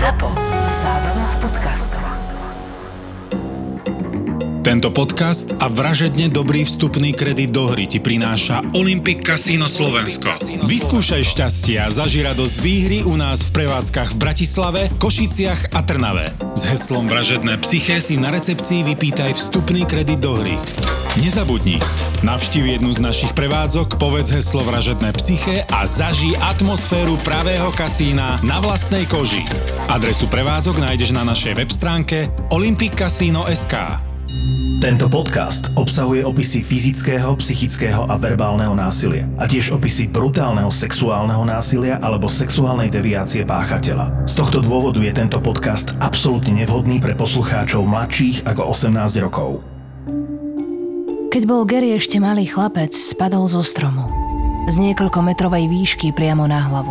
ZAPO. Zábrná v podcastov. Tento podcast a vražedne dobrý vstupný kredit do hry ti prináša Olympic Casino Slovensko. Vyskúšaj šťastie a zaži radosť výhry u nás v prevádzkach v Bratislave, Košiciach a Trnave. S heslom Vražedné psyché si na recepcii vypýtaj vstupný kredit do hry. Nezabudni, navštív jednu z našich prevádzok, povedz heslo Vražedné psyché a zaži atmosféru pravého kasína na vlastnej koži. Adresu prevádzok nájdeš na našej web stránke olympiccasino.sk. Tento podcast obsahuje opisy fyzického, psychického a verbálneho násilia a tiež opisy brutálneho sexuálneho násilia alebo sexuálnej deviácie páchateľa. Z tohto dôvodu je tento podcast absolútne nevhodný pre poslucháčov mladších ako 18 rokov. Keď bol Gary ešte malý chlapec, spadol zo stromu. Z niekoľkometrovej výšky priamo na hlavu.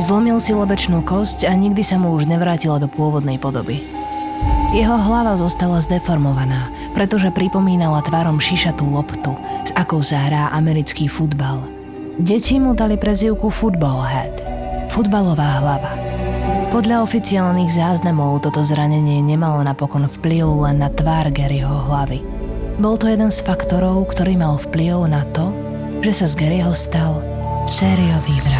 Zlomil si lebečnú kosť a nikdy sa mu už nevrátila do pôvodnej podoby. Jeho hlava zostala zdeformovaná, pretože pripomínala tvarom šišatú loptu, s akou sa hrá americký futbal. Deti mu dali prezivku Football Head, futbalová hlava. Podľa oficiálnych záznamov toto zranenie nemalo napokon vplyv len na tvár Garyho hlavy. Bol to jeden z faktorov, ktorý mal vplyv na to, že sa z Garyho stal sériový vrah.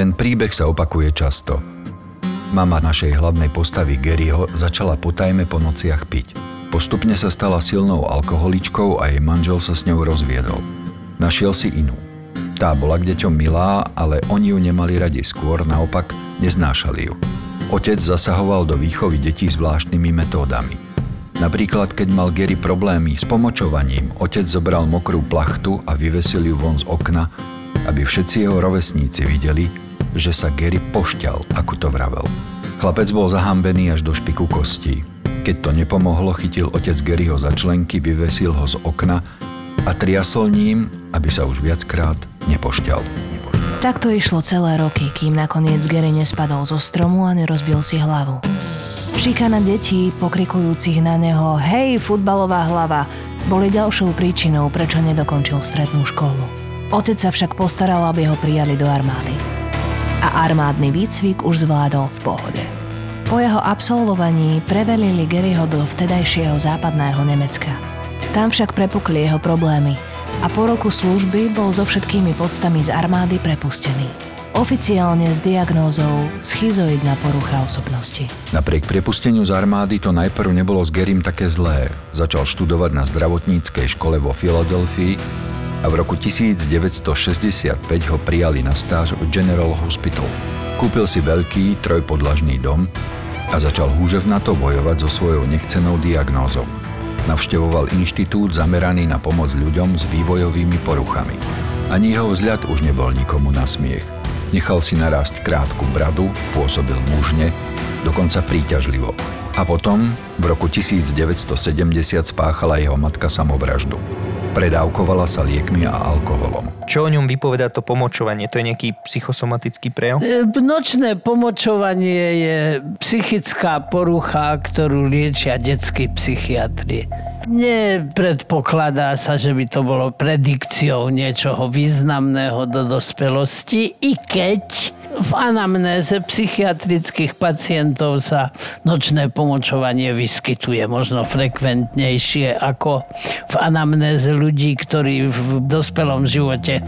Ten príbeh sa opakuje často. Mama našej hlavnej postavy Garyho začala potajme po nociach piť. Postupne sa stala silnou alkoholičkou a jej manžel sa s ňou rozviedol. Našiel si inú. Tá bola k deťom milá, ale oni ju nemali radi skôr, naopak neznášali ju. Otec zasahoval do výchovy detí zvláštnymi metódami. Napríklad, keď mal Gary problémy s pomočovaním, otec zobral mokrú plachtu a vyvesil ju von z okna, aby všetci jeho rovesníci videli, že sa Gary pošťal, ako to vravel. Chlapec bol zahambený až do špiku kostí. Keď to nepomohlo, chytil otec Garyho za členky, vyvesil ho z okna a triasol ním, aby sa už viackrát nepošťal. Takto išlo celé roky, kým nakoniec Gary nespadol zo stromu a nerozbil si hlavu. Šikana detí, pokrikujúcich na neho hej, futbalová hlava, boli ďalšou príčinou, prečo nedokončil strednú školu. Otec sa však postaral, aby ho prijali do armády a armádny výcvik už zvládol v pohode. Po jeho absolvovaní prevelili Garyho do vtedajšieho západného Nemecka. Tam však prepukli jeho problémy a po roku služby bol so všetkými podstami z armády prepustený. Oficiálne s diagnózou schizoidná porucha osobnosti. Napriek prepusteniu z armády to najprv nebolo s Gerym také zlé. Začal študovať na zdravotníckej škole vo Filadelfii a v roku 1965 ho prijali na stáž v General Hospital. Kúpil si veľký trojpodlažný dom a začal húževnato bojovať so svojou nechcenou diagnózou. Navštevoval inštitút zameraný na pomoc ľuďom s vývojovými poruchami. Ani jeho vzľad už nebol nikomu na smiech. Nechal si narásť krátku bradu, pôsobil mužne, dokonca príťažlivo. A potom, v roku 1970 spáchala jeho matka samovraždu. Predávkovala sa liekmi a alkoholom. Čo o ňom vypoveda to pomočovanie? To je nejaký psychosomatický prejav? E, nočné pomočovanie je psychická porucha, ktorú liečia detskí psychiatri. Nepredpokladá sa, že by to bolo predikciou niečoho významného do dospelosti, i keď v anamnéze psychiatrických pacientov sa nočné pomočovanie vyskytuje možno frekventnejšie ako v anamnéze ľudí, ktorí v dospelom živote e,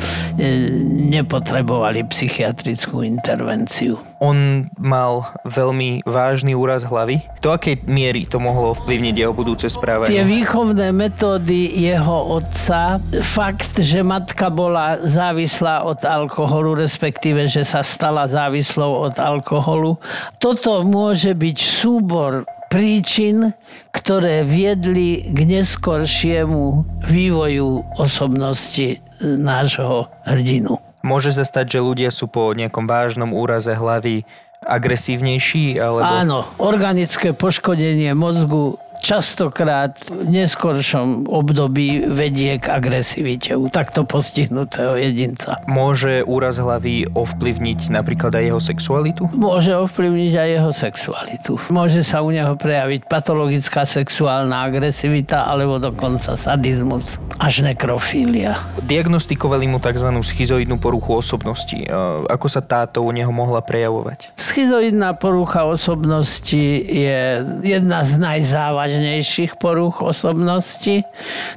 nepotrebovali psychiatrickú intervenciu. On mal veľmi vážny úraz hlavy. Do akej miery to mohlo ovplyvniť jeho budúce správanie? Tie výchovné metódy jeho otca, fakt, že matka bola závislá od alkoholu, respektíve, že sa stala závislou od alkoholu. Toto môže byť súbor príčin, ktoré viedli k neskoršiemu vývoju osobnosti nášho hrdinu. Môže sa stať, že ľudia sú po nejakom vážnom úraze hlavy agresívnejší? Alebo... Áno, organické poškodenie mozgu častokrát v neskoršom období vedie k agresivite u takto postihnutého jedinca. Môže úraz hlavy ovplyvniť napríklad aj jeho sexualitu? Môže ovplyvniť aj jeho sexualitu. Môže sa u neho prejaviť patologická sexuálna agresivita alebo dokonca sadizmus až nekrofília. Diagnostikovali mu tzv. schizoidnú poruchu osobnosti. E, Ako sa táto u neho mohla prejavovať? Schizoidná porucha osobnosti je jedna z najzávažnejších poruch osobnosti.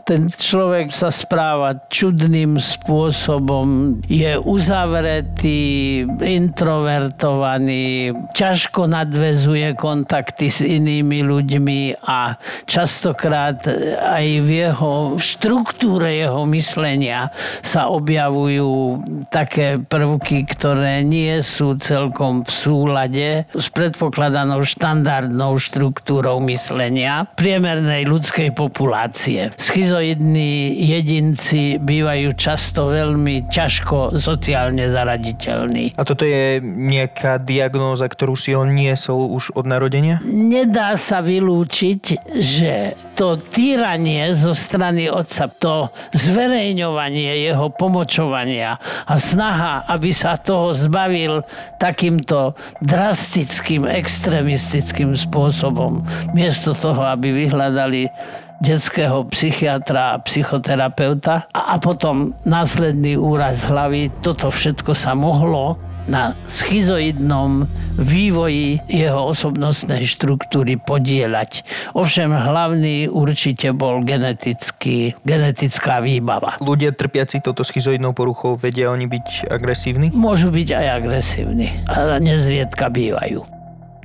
Ten človek sa správa čudným spôsobom, je uzavretý, introvertovaný, ťažko nadvezuje kontakty s inými ľuďmi a častokrát aj v jeho štruktúre jeho myslenia sa objavujú také prvky, ktoré nie sú celkom v súlade s predpokladanou štandardnou štruktúrou myslenia priemernej ľudskej populácie. Schizoidní jedinci bývajú často veľmi ťažko sociálne zaraditeľní. A toto je nejaká diagnóza, ktorú si on niesol už od narodenia? Nedá sa vylúčiť, že to týranie zo strany otca, to zverejňovanie jeho pomočovania a snaha, aby sa toho zbavil takýmto drastickým, extremistickým spôsobom, miesto toho, aby vyhľadali detského psychiatra a psychoterapeuta a, a potom následný úraz hlavy. Toto všetko sa mohlo na schizoidnom vývoji jeho osobnostnej štruktúry podielať. Ovšem hlavný určite bol genetický, genetická výbava. Ľudia trpiaci toto schizoidnou poruchou vedia oni byť agresívni? Môžu byť aj agresívni a nezriedka bývajú.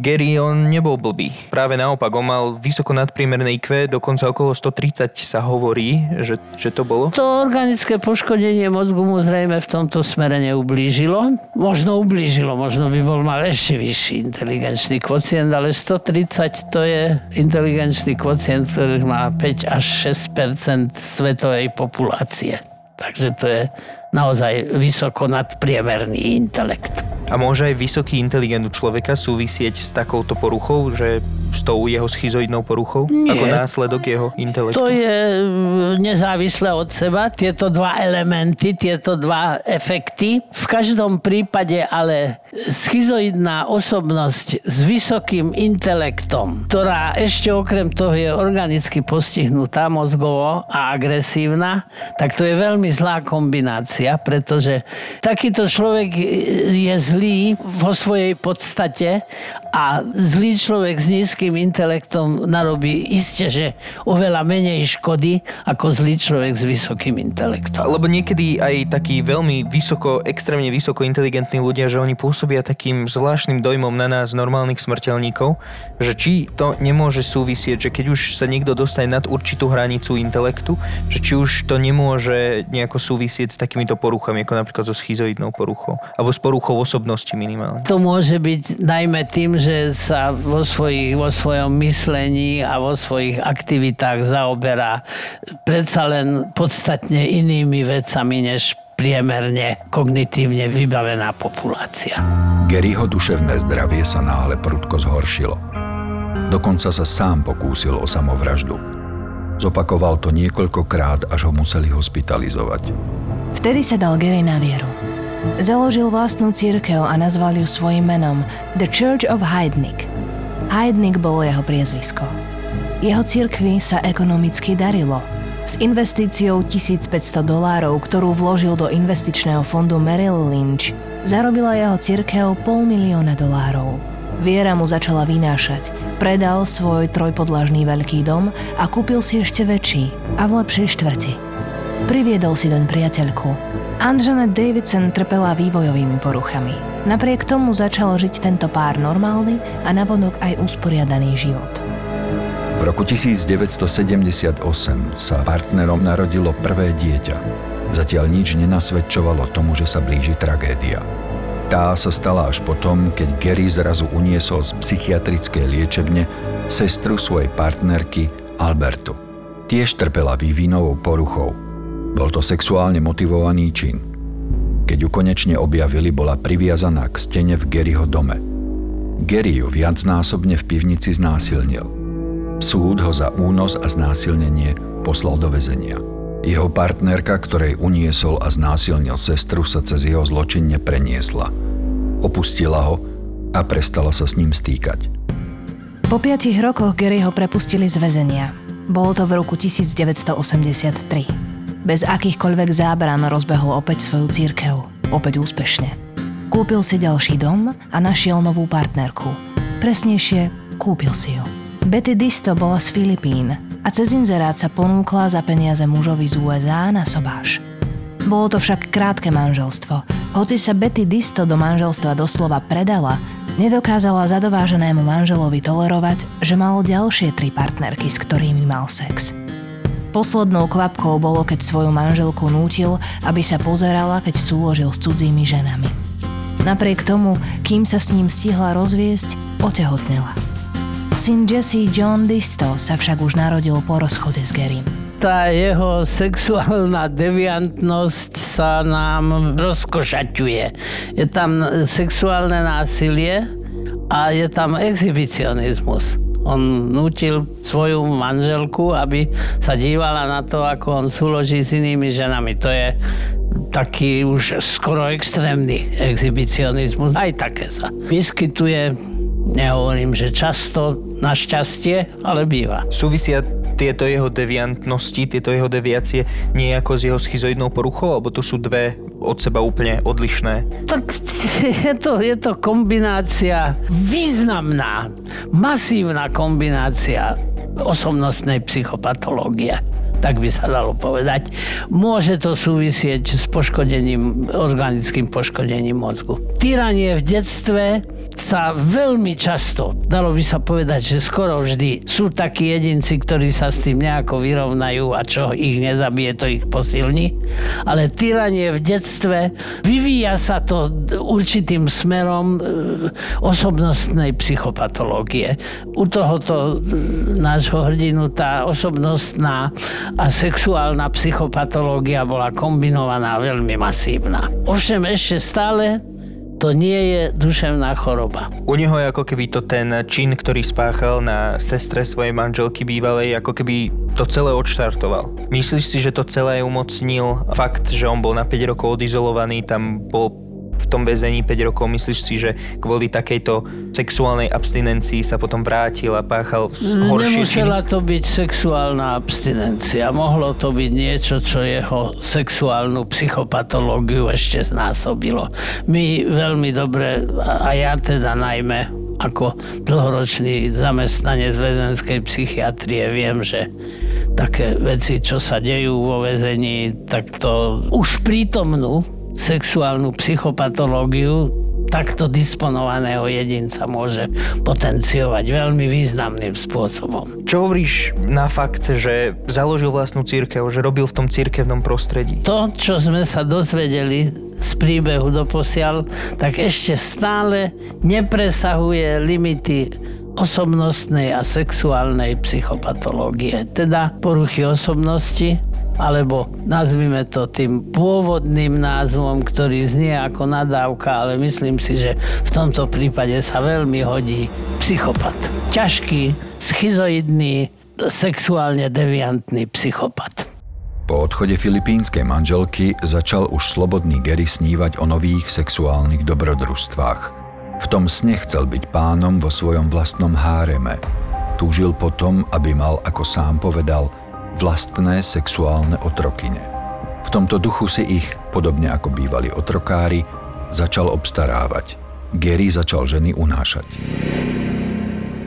Gary, on nebol blbý. Práve naopak, on mal vysoko nadpriemerné IQ, dokonca okolo 130 sa hovorí, že, že to bolo. To organické poškodenie mozgu mu zrejme v tomto smere neublížilo. Možno ublížilo, možno by bol mal ešte vyšší inteligenčný kvocient, ale 130 to je inteligenčný kvocient, ktorý má 5 až 6% svetovej populácie. Takže to je naozaj vysoko nadpriemerný intelekt. A môže aj vysoký inteligent človeka súvisieť s takouto poruchou, že s tou jeho schizoidnou poruchou? Nie. Ako následok jeho intelektu? To je mm, nezávislé od seba, tieto dva elementy, tieto dva efekty. V každom prípade ale schizoidná osobnosť s vysokým intelektom, ktorá ešte okrem toho je organicky postihnutá mozgovo a agresívna, tak to je veľmi zlá kombinácia, pretože takýto človek je zlý vo svojej podstate a zlý človek s nízkym intelektom narobí iste, že oveľa menej škody ako zlý človek s vysokým intelektom. Lebo niekedy aj takí veľmi vysoko, extrémne vysoko inteligentní ľudia, že oni pôsobia takým zvláštnym dojmom na nás, normálnych smrteľníkov, že či to nemôže súvisieť, že keď už sa niekto dostane nad určitú hranicu intelektu, že či už to nemôže nejako súvisieť s takýmito poruchami, ako napríklad so schizoidnou poruchou, alebo s poruchou osobnosti minimálne. To môže byť najmä tým, že sa vo, svojich, vo svojom myslení a vo svojich aktivitách zaoberá predsa len podstatne inými vecami, než priemerne kognitívne vybavená populácia. Garyho duševné zdravie sa náhle prudko zhoršilo. Dokonca sa sám pokúsil o samovraždu. Zopakoval to niekoľkokrát, až ho museli hospitalizovať. Vtedy sa dal Gary na vieru. Založil vlastnú církev a nazval ju svojim menom The Church of Heidnik. Heidnik bolo jeho priezvisko. Jeho cirkvi sa ekonomicky darilo. S investíciou 1500 dolárov, ktorú vložil do investičného fondu Merrill Lynch, zarobila jeho cirkev pol milióna dolárov. Viera mu začala vynášať. Predal svoj trojpodlažný veľký dom a kúpil si ešte väčší a v lepšej štvrti. Priviedol si doň priateľku. Anjanette Davidson trpela vývojovými poruchami. Napriek tomu začal žiť tento pár normálny a navonok aj usporiadaný život. V roku 1978 sa partnerom narodilo prvé dieťa. Zatiaľ nič nenasvedčovalo tomu, že sa blíži tragédia. Tá sa stala až potom, keď Gary zrazu uniesol z psychiatrickej liečebne sestru svojej partnerky Albertu. Tiež trpela vývinovou poruchou. Bol to sexuálne motivovaný čin. Keď ju konečne objavili, bola priviazaná k stene v Garyho dome. Gary ju viacnásobne v pivnici znásilnil. Súd ho za únos a znásilnenie poslal do väzenia. Jeho partnerka, ktorej uniesol a znásilnil sestru, sa cez jeho zločin nepreniesla. Opustila ho a prestala sa s ním stýkať. Po piatich rokoch Garyho prepustili z väzenia. Bolo to v roku 1983. Bez akýchkoľvek zábran rozbehol opäť svoju církev. Opäť úspešne. Kúpil si ďalší dom a našiel novú partnerku. Presnejšie, kúpil si ju. Betty Disto bola z Filipín a cez inzerát sa ponúkla za peniaze mužovi z USA na sobáš. Bolo to však krátke manželstvo. Hoci sa Betty Disto do manželstva doslova predala, nedokázala zadováženému manželovi tolerovať, že mal ďalšie tri partnerky, s ktorými mal sex. Poslednou kvapkou bolo, keď svoju manželku nútil, aby sa pozerala, keď súložil s cudzími ženami. Napriek tomu, kým sa s ním stihla rozviesť, otehotnela. Syn Jesse John Disto sa však už narodil po rozchode s Garym. Tá jeho sexuálna deviantnosť sa nám rozkošaťuje. Je tam sexuálne násilie a je tam exhibicionizmus. On nutil svoju manželku, aby sa dívala na to, ako on súloží s inými ženami. To je taký už skoro extrémny exhibicionizmus. Aj také sa vyskytuje, nehovorím, že často, našťastie, ale býva. Súvisia tieto jeho deviantnosti, tieto jeho deviácie nejako s jeho schizoidnou poruchou, alebo to sú dve od seba úplne odlišné? Tak je to, je to kombinácia významná, masívna kombinácia osobnostnej psychopatológie tak by sa dalo povedať. Môže to súvisieť s poškodením, organickým poškodením mozgu. Tyranie v detstve sa veľmi často, dalo by sa povedať, že skoro vždy sú takí jedinci, ktorí sa s tým nejako vyrovnajú a čo ich nezabije, to ich posilní. Ale tyranie v detstve, vyvíja sa to určitým smerom e, osobnostnej psychopatológie. U tohoto e, nášho hrdinu tá osobnostná a sexuálna psychopatológia bola kombinovaná veľmi masívna. Ovšem ešte stále to nie je duševná choroba. U neho je ako keby to ten čin, ktorý spáchal na sestre svojej manželky bývalej, ako keby to celé odštartoval. Myslíš si, že to celé umocnil fakt, že on bol na 5 rokov odizolovaný, tam bol tom väzení 5 rokov, myslíš si, že kvôli takejto sexuálnej abstinencii sa potom vrátil a páchal horšie Nemusela to byť sexuálna abstinencia. Mohlo to byť niečo, čo jeho sexuálnu psychopatológiu ešte znásobilo. My veľmi dobre, a ja teda najmä, ako dlhoročný zamestnanec väzenskej psychiatrie viem, že také veci, čo sa dejú vo väzení, tak to už prítomnú sexuálnu psychopatológiu takto disponovaného jedinca môže potenciovať veľmi významným spôsobom. Čo hovoríš na fakt, že založil vlastnú církev, že robil v tom církevnom prostredí? To, čo sme sa dozvedeli z príbehu doposiaľ, tak ešte stále nepresahuje limity osobnostnej a sexuálnej psychopatológie, teda poruchy osobnosti, alebo nazvime to tým pôvodným názvom, ktorý znie ako nadávka, ale myslím si, že v tomto prípade sa veľmi hodí psychopat. Ťažký, schizoidný, sexuálne deviantný psychopat. Po odchode filipínskej manželky začal už slobodný Gary snívať o nových sexuálnych dobrodružstvách. V tom sne chcel byť pánom vo svojom vlastnom háreme. Túžil potom, aby mal, ako sám povedal, vlastné sexuálne otrokyne. V tomto duchu si ich, podobne ako bývali otrokári, začal obstarávať. Gary začal ženy unášať.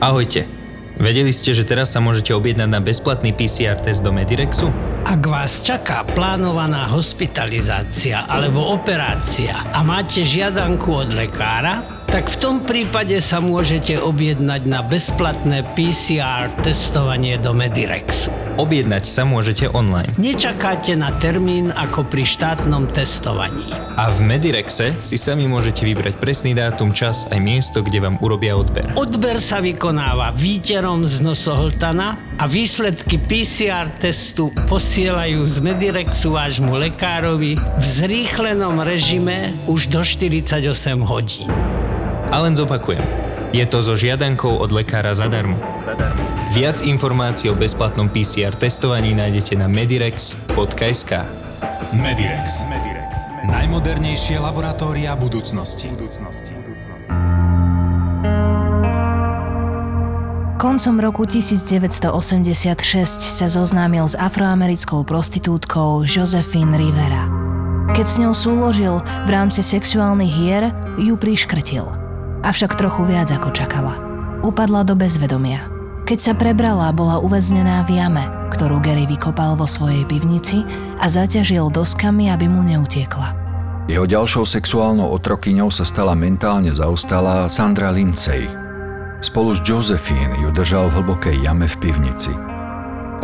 Ahojte. Vedeli ste, že teraz sa môžete objednať na bezplatný PCR test do Medirexu? Ak vás čaká plánovaná hospitalizácia alebo operácia a máte žiadanku od lekára, tak v tom prípade sa môžete objednať na bezplatné PCR testovanie do Medirexu. Objednať sa môžete online. Nečakáte na termín ako pri štátnom testovaní. A v Medirexe si sami môžete vybrať presný dátum, čas aj miesto, kde vám urobia odber. Odber sa vykonáva výterom z nosohltana a výsledky PCR testu posielajú z Medirexu vášmu lekárovi v zrýchlenom režime už do 48 hodín. A len zopakujem. Je to so žiadankou od lekára zadarmo. Viac informácií o bezplatnom PCR testovaní nájdete na medirex.sk. Medirex. Najmodernejšie laboratória budúcnosti. Koncom roku 1986 sa zoznámil s afroamerickou prostitútkou Josephine Rivera. Keď s ňou súložil v rámci sexuálnych hier, ju priškrtil. Avšak trochu viac ako čakala. Upadla do bezvedomia. Keď sa prebrala, bola uväznená v jame, ktorú Gary vykopal vo svojej pivnici a zaťažil doskami, aby mu neutiekla. Jeho ďalšou sexuálnou otrokyňou sa stala mentálne zaostalá Sandra Lindsay. Spolu s Josephine ju držal v hlbokej jame v pivnici.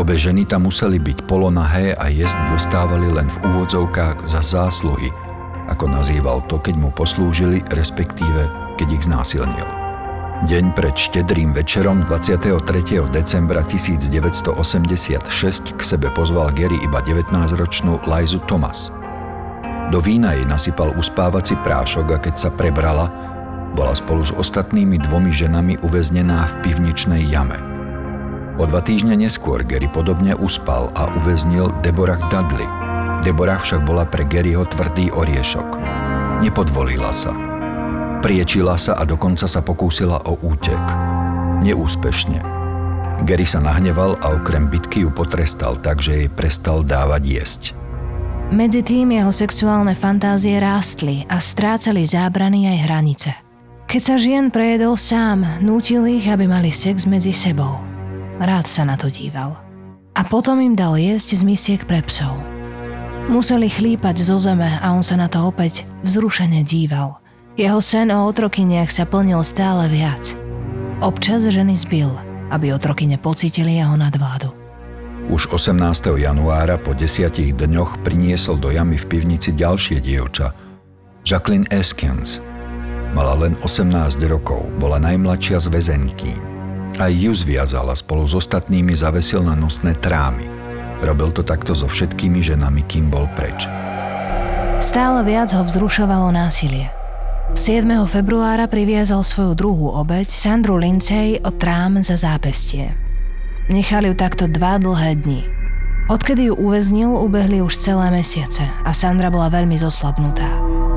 Obe ženy tam museli byť polonahé a jesť dostávali len v úvodzovkách za zásluhy, ako nazýval to, keď mu poslúžili, respektíve keď ich znásilnil. Deň pred štedrým večerom 23. decembra 1986 k sebe pozval Gary iba 19-ročnú Lizu Thomas. Do vína jej nasypal uspávací prášok a keď sa prebrala, bola spolu s ostatnými dvomi ženami uväznená v pivničnej jame. O dva týždne neskôr Gary podobne uspal a uväznil Deborah Dudley. Deborah však bola pre Garyho tvrdý oriešok. Nepodvolila sa. Priečila sa a dokonca sa pokúsila o útek. Neúspešne. Gary sa nahneval a okrem bitky ju potrestal tak, že jej prestal dávať jesť. Medzi tým jeho sexuálne fantázie rástli a strácali zábrany aj hranice. Keď sa žien prejedol sám, nútil ich, aby mali sex medzi sebou. Rád sa na to díval. A potom im dal jesť z misiek pre psov. Museli chlípať zo zeme a on sa na to opäť vzrušene díval. Jeho sen o otrokyniach sa plnil stále viac. Občas ženy zbil, aby otrokyne pocítili jeho nadvládu. Už 18. januára po desiatich dňoch priniesol do jamy v pivnici ďalšie dievča. Jacqueline Eskens. Mala len 18 rokov, bola najmladšia z väzenky. Aj ju zviazala spolu s ostatnými zavesil na nosné trámy. Robil to takto so všetkými ženami, kým bol preč. Stále viac ho vzrušovalo násilie. 7. februára priviazal svoju druhú obeď, Sandru Lincej, od trám za zápestie. Nechali ju takto dva dlhé dni. Odkedy ju uväznil, ubehli už celé mesiace a Sandra bola veľmi zoslabnutá.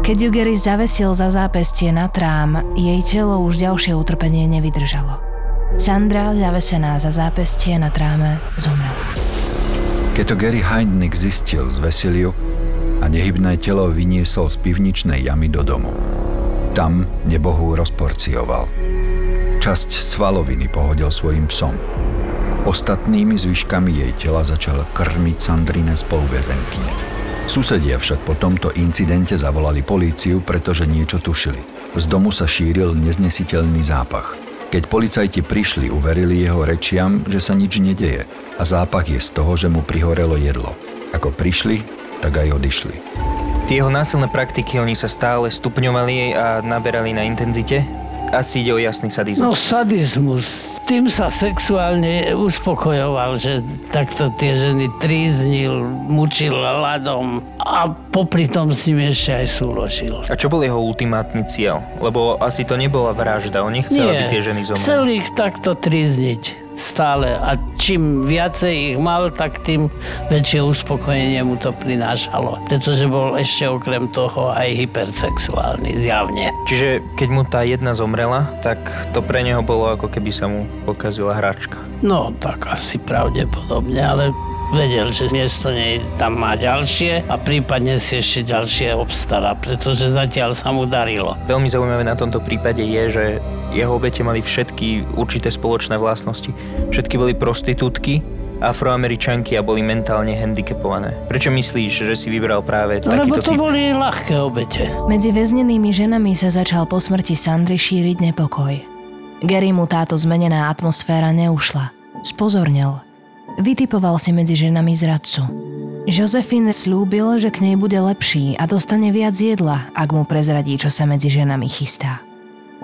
Keď ju Gary zavesil za zápestie na trám, jej telo už ďalšie utrpenie nevydržalo. Sandra, zavesená za zápestie na tráme, zomrela. Keď to Gary Heindnick zistil z vesiliu a nehybné telo vyniesol z pivničnej jamy do domu. Tam nebohu rozporcioval. Časť svaloviny pohodil svojim psom. Ostatnými zvyškami jej tela začal krmiť Sandrine spoluväzenkyne. Susedia však po tomto incidente zavolali políciu, pretože niečo tušili. Z domu sa šíril neznesiteľný zápach. Keď policajti prišli, uverili jeho rečiam, že sa nič nedeje a zápach je z toho, že mu prihorelo jedlo. Ako prišli, tak aj odišli. Tie jeho násilné praktiky, oni sa stále stupňovali a naberali na intenzite? Asi ide o jasný sadizmus. No sadizmus. Tým sa sexuálne uspokojoval, že takto tie ženy tríznil, mučil ľadom a popri tom s ním ešte aj súložil. A čo bol jeho ultimátny cieľ? Lebo asi to nebola vražda, on nechcel, aby tie ženy zomreli. chcel ich takto trízniť stále a čím viacej ich mal, tak tým väčšie uspokojenie mu to prinášalo. Pretože bol ešte okrem toho aj hypersexuálny, zjavne. Čiže keď mu tá jedna zomrela, tak to pre neho bolo ako keby sa mu pokazila hračka. No, tak asi pravdepodobne, ale vedel, že miesto nej tam má ďalšie a prípadne si ešte ďalšie obstará, pretože zatiaľ sa mu darilo. Veľmi zaujímavé na tomto prípade je, že jeho obete mali všetky určité spoločné vlastnosti. Všetky boli prostitútky, afroameričanky a boli mentálne handicapované. Prečo myslíš, že si vybral práve takýto lebo to typ? boli ľahké obete. Medzi väznenými ženami sa začal po smrti Sandry šíriť nepokoj. Gary mu táto zmenená atmosféra neušla. Spozornil. Vytipoval si medzi ženami zradcu. Josephine slúbil, že k nej bude lepší a dostane viac jedla, ak mu prezradí, čo sa medzi ženami chystá.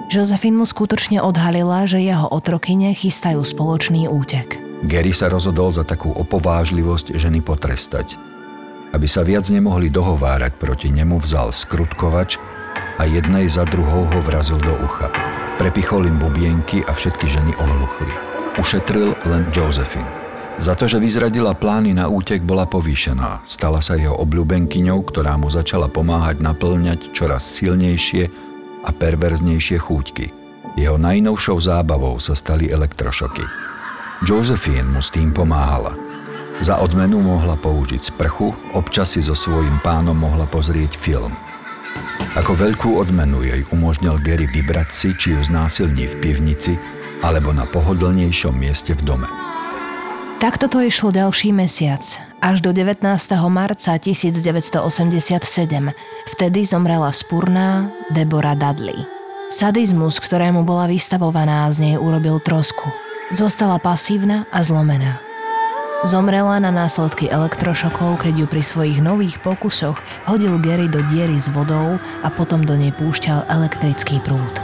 Josephine mu skutočne odhalila, že jeho otrokyne chystajú spoločný útek. Gary sa rozhodol za takú opovážlivosť ženy potrestať. Aby sa viac nemohli dohovárať proti nemu, vzal skrutkovač a jednej za druhou ho vrazil do ucha. Prepichol im bubienky a všetky ženy ohluchli. Ušetril len Josephine. Za to, že vyzradila plány na útek, bola povýšená. Stala sa jeho obľúbenkyňou, ktorá mu začala pomáhať naplňať čoraz silnejšie a perverznejšie chúťky. Jeho najnovšou zábavou sa stali elektrošoky. Josephine mu s tým pomáhala. Za odmenu mohla použiť sprchu, občas si so svojím pánom mohla pozrieť film. Ako veľkú odmenu jej umožnil Gary vybrať si, či ju znásilní v pivnici alebo na pohodlnejšom mieste v dome. Takto to išlo ďalší mesiac, až do 19. marca 1987. Vtedy zomrela spurná Deborah Dudley. Sadizmus, ktorému bola vystavovaná, z nej urobil trosku. Zostala pasívna a zlomená. Zomrela na následky elektrošokov, keď ju pri svojich nových pokusoch hodil Gary do diery s vodou a potom do nej púšťal elektrický prúd.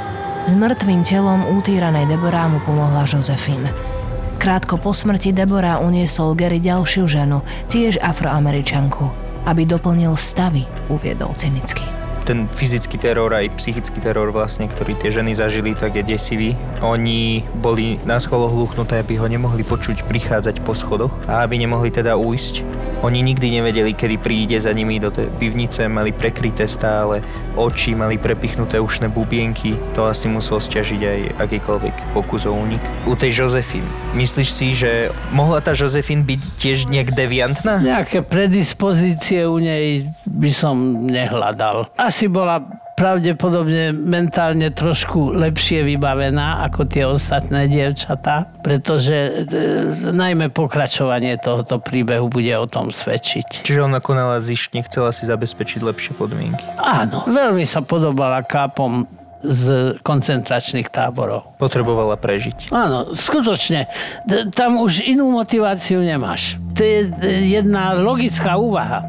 S mŕtvým telom utýranej Deborah mu pomohla Josephine. Krátko po smrti Debora uniesol Gary ďalšiu ženu, tiež afroameričanku, aby doplnil stavy, uviedol cynicky ten fyzický teror aj psychický teror vlastne, ktorý tie ženy zažili, tak je desivý. Oni boli na scholo hluchnuté, aby ho nemohli počuť prichádzať po schodoch a aby nemohli teda újsť. Oni nikdy nevedeli, kedy príde za nimi do tej pivnice, mali prekryté stále oči, mali prepichnuté ušné bubienky. To asi musel stiažiť aj akýkoľvek pokus o únik. U tej Jozefín, myslíš si, že mohla tá Jozefín byť tiež nejak deviantná? Nejaké predispozície u nej by som nehľadal. Asi bola pravdepodobne mentálne trošku lepšie vybavená ako tie ostatné dievčatá, pretože e, najmä pokračovanie tohoto príbehu bude o tom svedčiť. Čiže ona konala zištne, chcela si zabezpečiť lepšie podmienky. Áno, veľmi sa podobala kápom z koncentračných táborov. Potrebovala prežiť. Áno, skutočne. Tam už inú motiváciu nemáš. To je e, jedna logická úvaha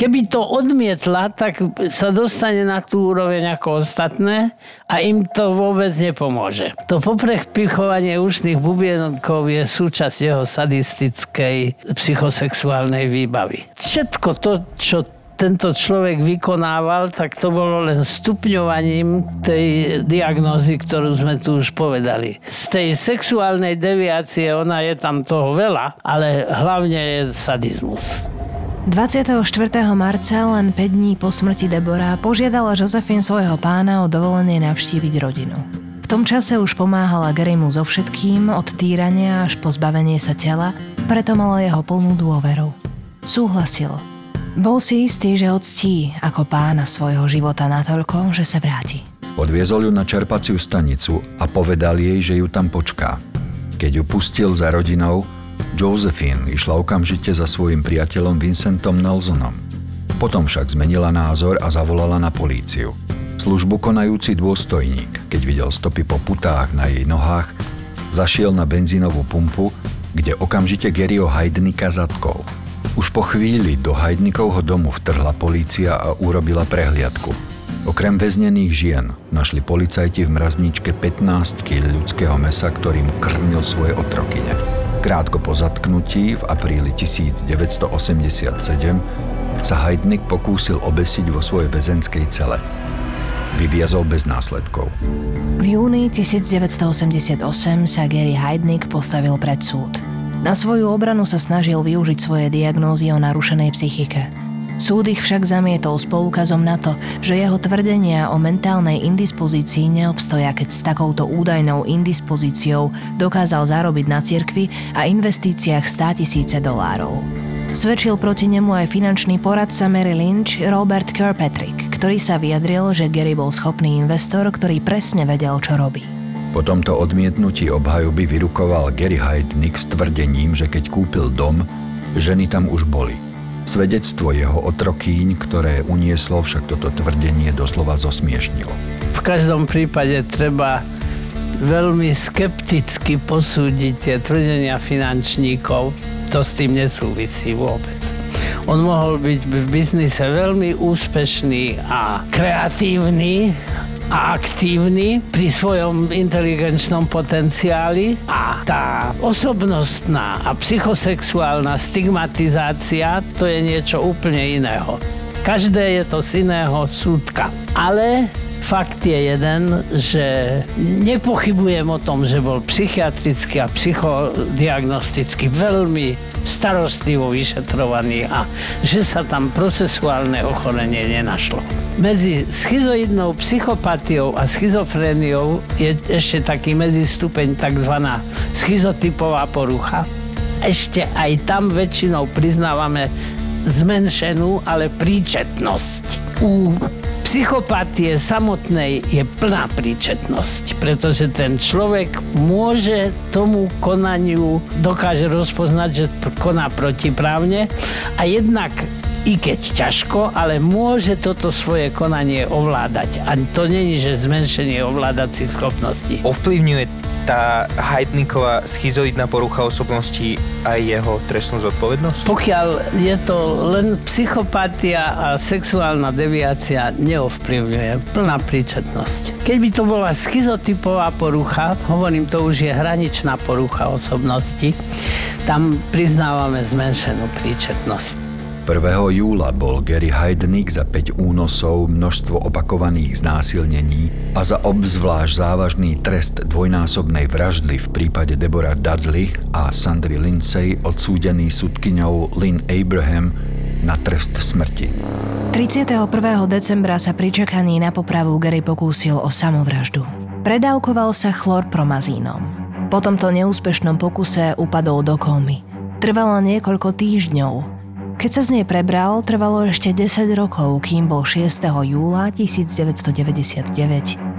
Keby to odmietla, tak sa dostane na tú úroveň ako ostatné a im to vôbec nepomôže. To poprechovanie ušných bubienkov je súčasť jeho sadistickej psychosexuálnej výbavy. Všetko to, čo tento človek vykonával, tak to bolo len stupňovaním tej diagnózy, ktorú sme tu už povedali. Z tej sexuálnej deviácie ona je tam toho veľa, ale hlavne je sadizmus. 24. marca, len 5 dní po smrti Debora, požiadala Josephine svojho pána o dovolenie navštíviť rodinu. V tom čase už pomáhala Garymu so všetkým, od týrania až po zbavenie sa tela, preto mala jeho plnú dôveru. Súhlasil. Bol si istý, že odstí ako pána svojho života natoľko, že sa vráti. Odviezol ju na čerpaciu stanicu a povedal jej, že ju tam počká. Keď ju pustil za rodinou, Josephine išla okamžite za svojim priateľom Vincentom Nelsonom. Potom však zmenila názor a zavolala na políciu. Službu konajúci dôstojník, keď videl stopy po putách na jej nohách, zašiel na benzínovú pumpu, kde okamžite Garyho Hajdnika zatkol. Už po chvíli do Hajdnikovho domu vtrhla polícia a urobila prehliadku. Okrem väznených žien našli policajti v mrazničke 15 kg ľudského mesa, ktorým krmil svoje otrokyne. Krátko po zatknutí v apríli 1987 sa Heidnik pokúsil obesiť vo svojej väzenskej cele. Vyviazol bez následkov. V júni 1988 sa Gary Heidnik postavil pred súd. Na svoju obranu sa snažil využiť svoje diagnózy o narušenej psychike – Súd ich však zamietol s poukazom na to, že jeho tvrdenia o mentálnej indispozícii neobstoja, keď s takouto údajnou indispozíciou dokázal zarobiť na cirkvi a investíciách 100 tisíce dolárov. Svedčil proti nemu aj finančný poradca Mary Lynch Robert Kirkpatrick, ktorý sa vyjadril, že Gary bol schopný investor, ktorý presne vedel, čo robí. Po tomto odmietnutí obhajoby vyrukoval Gary Heidnik s tvrdením, že keď kúpil dom, ženy tam už boli – Svedectvo jeho otrokýň, ktoré unieslo, však toto tvrdenie doslova zosmiešnilo. V každom prípade treba veľmi skepticky posúdiť tie tvrdenia finančníkov. To s tým nesúvisí vôbec. On mohol byť v biznise veľmi úspešný a kreatívny, a aktívny pri svojom inteligenčnom potenciáli a tá osobnostná a psychosexuálna stigmatizácia to je niečo úplne iného. Každé je to z iného súdka. Ale Fakt je jeden, že nepochybujem o tom, že bol psychiatricky a psychodiagnosticky veľmi starostlivo vyšetrovaný a že sa tam procesuálne ochorenie nenašlo. Medzi schizoidnou psychopatiou a schizofréniou je ešte taký medzistupeň tzv. schizotypová porucha. Ešte aj tam väčšinou priznávame zmenšenú, ale príčetnosť. U psychopatie samotnej je plná príčetnosť, pretože ten človek môže tomu konaniu, dokáže rozpoznať, že koná protiprávne a jednak i keď ťažko, ale môže toto svoje konanie ovládať. A to není, že zmenšenie ovládacích schopností. Ovplyvňuje tá Heidnicková schizoidná porucha osobnosti aj jeho trestnú zodpovednosť? Pokiaľ je to len psychopatia a sexuálna deviácia, neovplyvňuje. Plná príčetnosť. Keď by to bola schizotypová porucha, hovorím, to už je hraničná porucha osobnosti, tam priznávame zmenšenú príčetnosť. 1. júla bol Gary Heidnik za 5 únosov, množstvo opakovaných znásilnení a za obzvlášť závažný trest dvojnásobnej vraždy v prípade Deborah Dudley a Sandry Lindsay odsúdený sudkyňou Lynn Abraham na trest smrti. 31. decembra sa pri čakaní na popravu Gary pokúsil o samovraždu. Predávkoval sa chlorpromazínom. Po tomto neúspešnom pokuse upadol do kómy. Trvalo niekoľko týždňov, keď sa z nej prebral, trvalo ešte 10 rokov, kým bol 6. júla 1999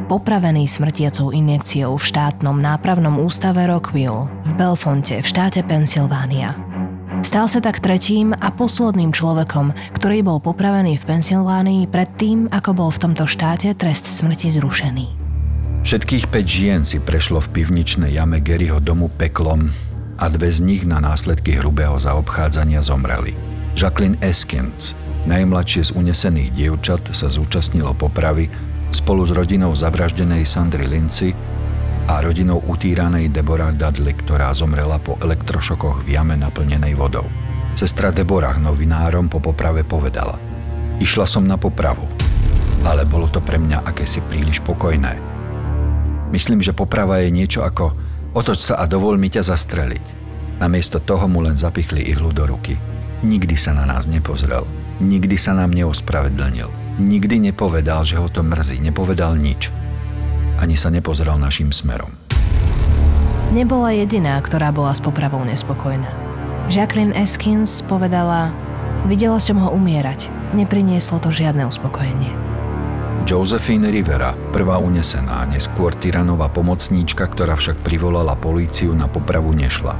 popravený smrtiacou injekciou v štátnom nápravnom ústave Rockville v Belfonte v štáte Pensylvánia. Stal sa tak tretím a posledným človekom, ktorý bol popravený v Pensylvánii predtým, ako bol v tomto štáte trest smrti zrušený. Všetkých 5 žien si prešlo v pivničnej jame Garyho domu peklom a dve z nich na následky hrubého zaobchádzania zomreli. Jacqueline Eskins, najmladšie z unesených dievčat, sa zúčastnilo popravy spolu s rodinou zavraždenej Sandry Linci a rodinou utíranej Deborah Dudley, ktorá zomrela po elektrošokoch v jame naplnenej vodou. Sestra Deborah novinárom po poprave povedala Išla som na popravu, ale bolo to pre mňa akési príliš pokojné. Myslím, že poprava je niečo ako otoč sa a dovol mi ťa zastreliť. Namiesto toho mu len zapichli ihlu do ruky – Nikdy sa na nás nepozrel. Nikdy sa nám neospravedlnil. Nikdy nepovedal, že ho to mrzí. Nepovedal nič. Ani sa nepozrel našim smerom. Nebola jediná, ktorá bola s popravou nespokojná. Jacqueline Eskins povedala, videla som ho umierať. Neprinieslo to žiadne uspokojenie. Josephine Rivera, prvá unesená, neskôr tyranová pomocníčka, ktorá však privolala políciu na popravu nešla.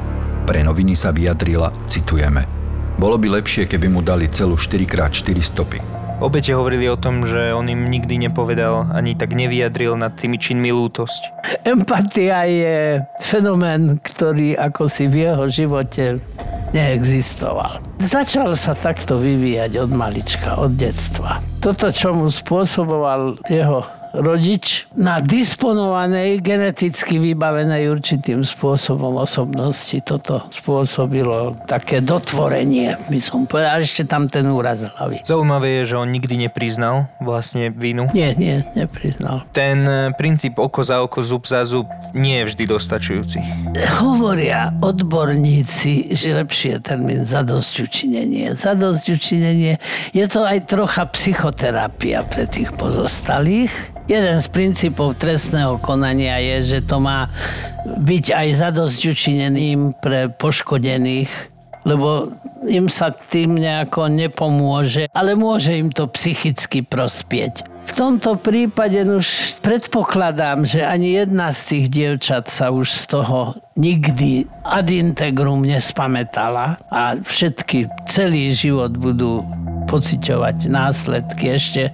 Pre noviny sa vyjadrila, citujeme, bolo by lepšie, keby mu dali celú 4x4 stopy. Obete hovorili o tom, že on im nikdy nepovedal, ani tak nevyjadril nad tými činmi lútosť. Empatia je fenomén, ktorý ako si v jeho živote neexistoval. Začal sa takto vyvíjať od malička, od detstva. Toto, čo mu spôsoboval jeho rodič na disponovanej, geneticky vybavenej určitým spôsobom osobnosti. Toto spôsobilo také dotvorenie, by som povedal, ešte tam ten úraz hlavy. Zaujímavé je, že on nikdy nepriznal vlastne vinu. Nie, nie, nepriznal. Ten e, princíp oko za oko, zub za zub nie je vždy dostačujúci. Hovoria odborníci, že lepšie termín zadosť učinenie. Zadosť učinenie je to aj trocha psychoterapia pre tých pozostalých Jeden z princípov trestného konania je, že to má byť aj zadosť pre poškodených, lebo im sa tým nejako nepomôže, ale môže im to psychicky prospieť. V tomto prípade už predpokladám, že ani jedna z tých dievčat sa už z toho nikdy ad integrum nespamätala a všetky celý život budú pociťovať následky. Ešte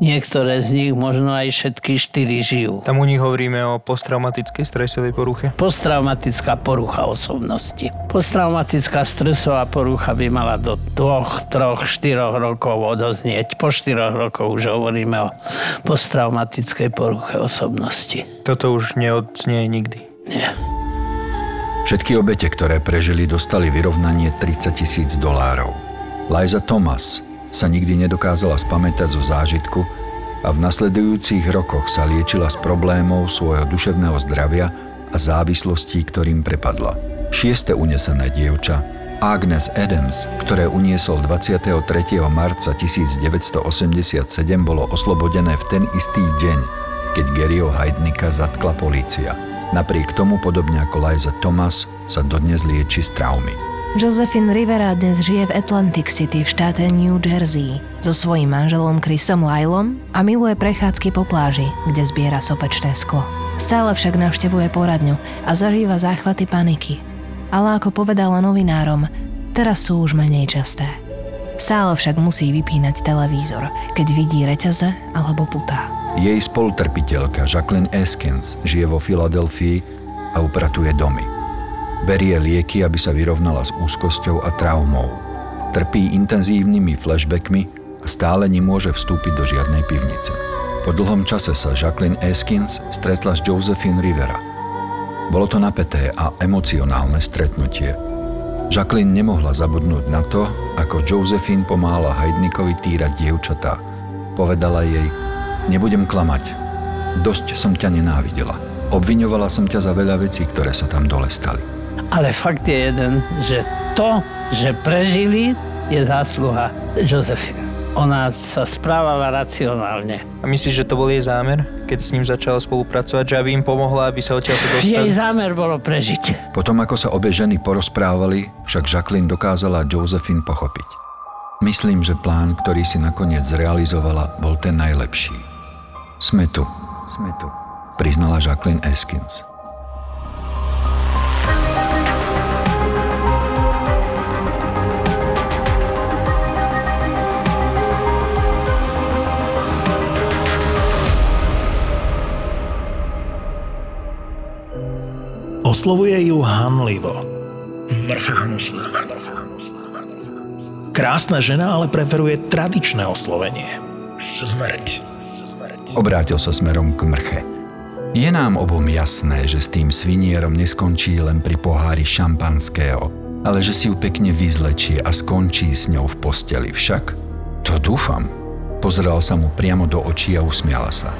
Niektoré z nich, možno aj všetky štyri žijú. Tam u nich hovoríme o posttraumatickej stresovej poruche? Posttraumatická porucha osobnosti. Posttraumatická stresová porucha by mala do dvoch, troch, štyroch rokov odoznieť. Po štyroch rokoch už hovoríme o posttraumatickej poruche osobnosti. Toto už neodznie nikdy. Nie. Všetky obete, ktoré prežili, dostali vyrovnanie 30 tisíc dolárov. Liza Thomas, sa nikdy nedokázala spamätať zo zážitku, a v nasledujúcich rokoch sa liečila z problémov svojho duševného zdravia a závislostí, ktorým prepadla. Šieste unesené dievča, Agnes Adams, ktoré uniesol 23. marca 1987, bolo oslobodené v ten istý deň, keď Garyho Hajdnika zatkla polícia. Napriek tomu, podobne ako Liza Thomas, sa dodnes lieči z traumy. Josephine Rivera dnes žije v Atlantic City v štáte New Jersey so svojím manželom Chrisom Lylom a miluje prechádzky po pláži, kde zbiera sopečné sklo. Stále však navštevuje poradňu a zažíva záchvaty paniky, ale ako povedala novinárom, teraz sú už menej časté. Stále však musí vypínať televízor, keď vidí reťaze alebo putá. Jej spolutrpiteľka Jacqueline Eskins žije vo Filadelfii a upratuje domy. Berie lieky, aby sa vyrovnala s úzkosťou a traumou. Trpí intenzívnymi flashbackmi a stále nemôže vstúpiť do žiadnej pivnice. Po dlhom čase sa Jacqueline Eskins stretla s Josephine Rivera – bolo to napäté a emocionálne stretnutie. Jacqueline nemohla zabudnúť na to, ako Josephine pomáhala Hajdnikovi týrať dievčatá. Povedala jej, nebudem klamať, dosť som ťa nenávidela. Obviňovala som ťa za veľa vecí, ktoré sa tam dole stali. Ale fakt je jeden, že to, že prežili, je zásluha Josephine. Ona sa správala racionálne. A myslíš, že to bol jej zámer, keď s ním začala spolupracovať, že aby im pomohla, aby sa odtiaľ dostali? Jej zámer bolo prežiť. Potom, ako sa obe ženy porozprávali, však Jacqueline dokázala Josephine pochopiť. Myslím, že plán, ktorý si nakoniec zrealizovala, bol ten najlepší. Sme tu. Sme tu. Priznala Jacqueline Eskins. Oslovuje ju hanlivo. Hnusná. Krásna žena ale preferuje tradičné oslovenie. Smrť. Obrátil sa smerom k mrche. Je nám obom jasné, že s tým svinierom neskončí len pri pohári šampanského, ale že si ju pekne vyzlečie a skončí s ňou v posteli však? To dúfam. Pozrel sa mu priamo do očí a usmiala sa.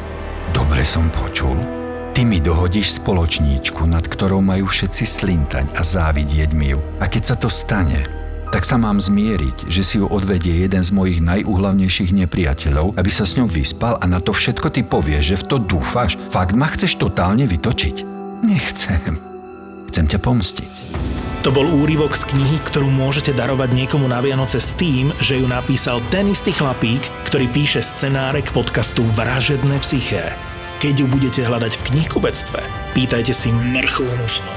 Dobre som počul? Ty mi dohodíš spoločníčku, nad ktorou majú všetci slintať a závidieť mi ju. A keď sa to stane, tak sa mám zmieriť, že si ju odvedie jeden z mojich najúhlavnejších nepriateľov, aby sa s ňou vyspal a na to všetko ty povieš, že v to dúfaš? Fakt ma chceš totálne vytočiť? Nechcem. Chcem ťa pomstiť. To bol úryvok z knihy, ktorú môžete darovať niekomu na Vianoce s tým, že ju napísal ten istý chlapík, ktorý píše scenáre k podcastu Vražedné psyché. Keď ju budete hľadať v knihkubectve, pýtajte si Merchovu musnu.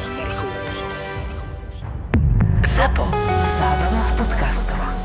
Zapo. Zábrná v podcastovách.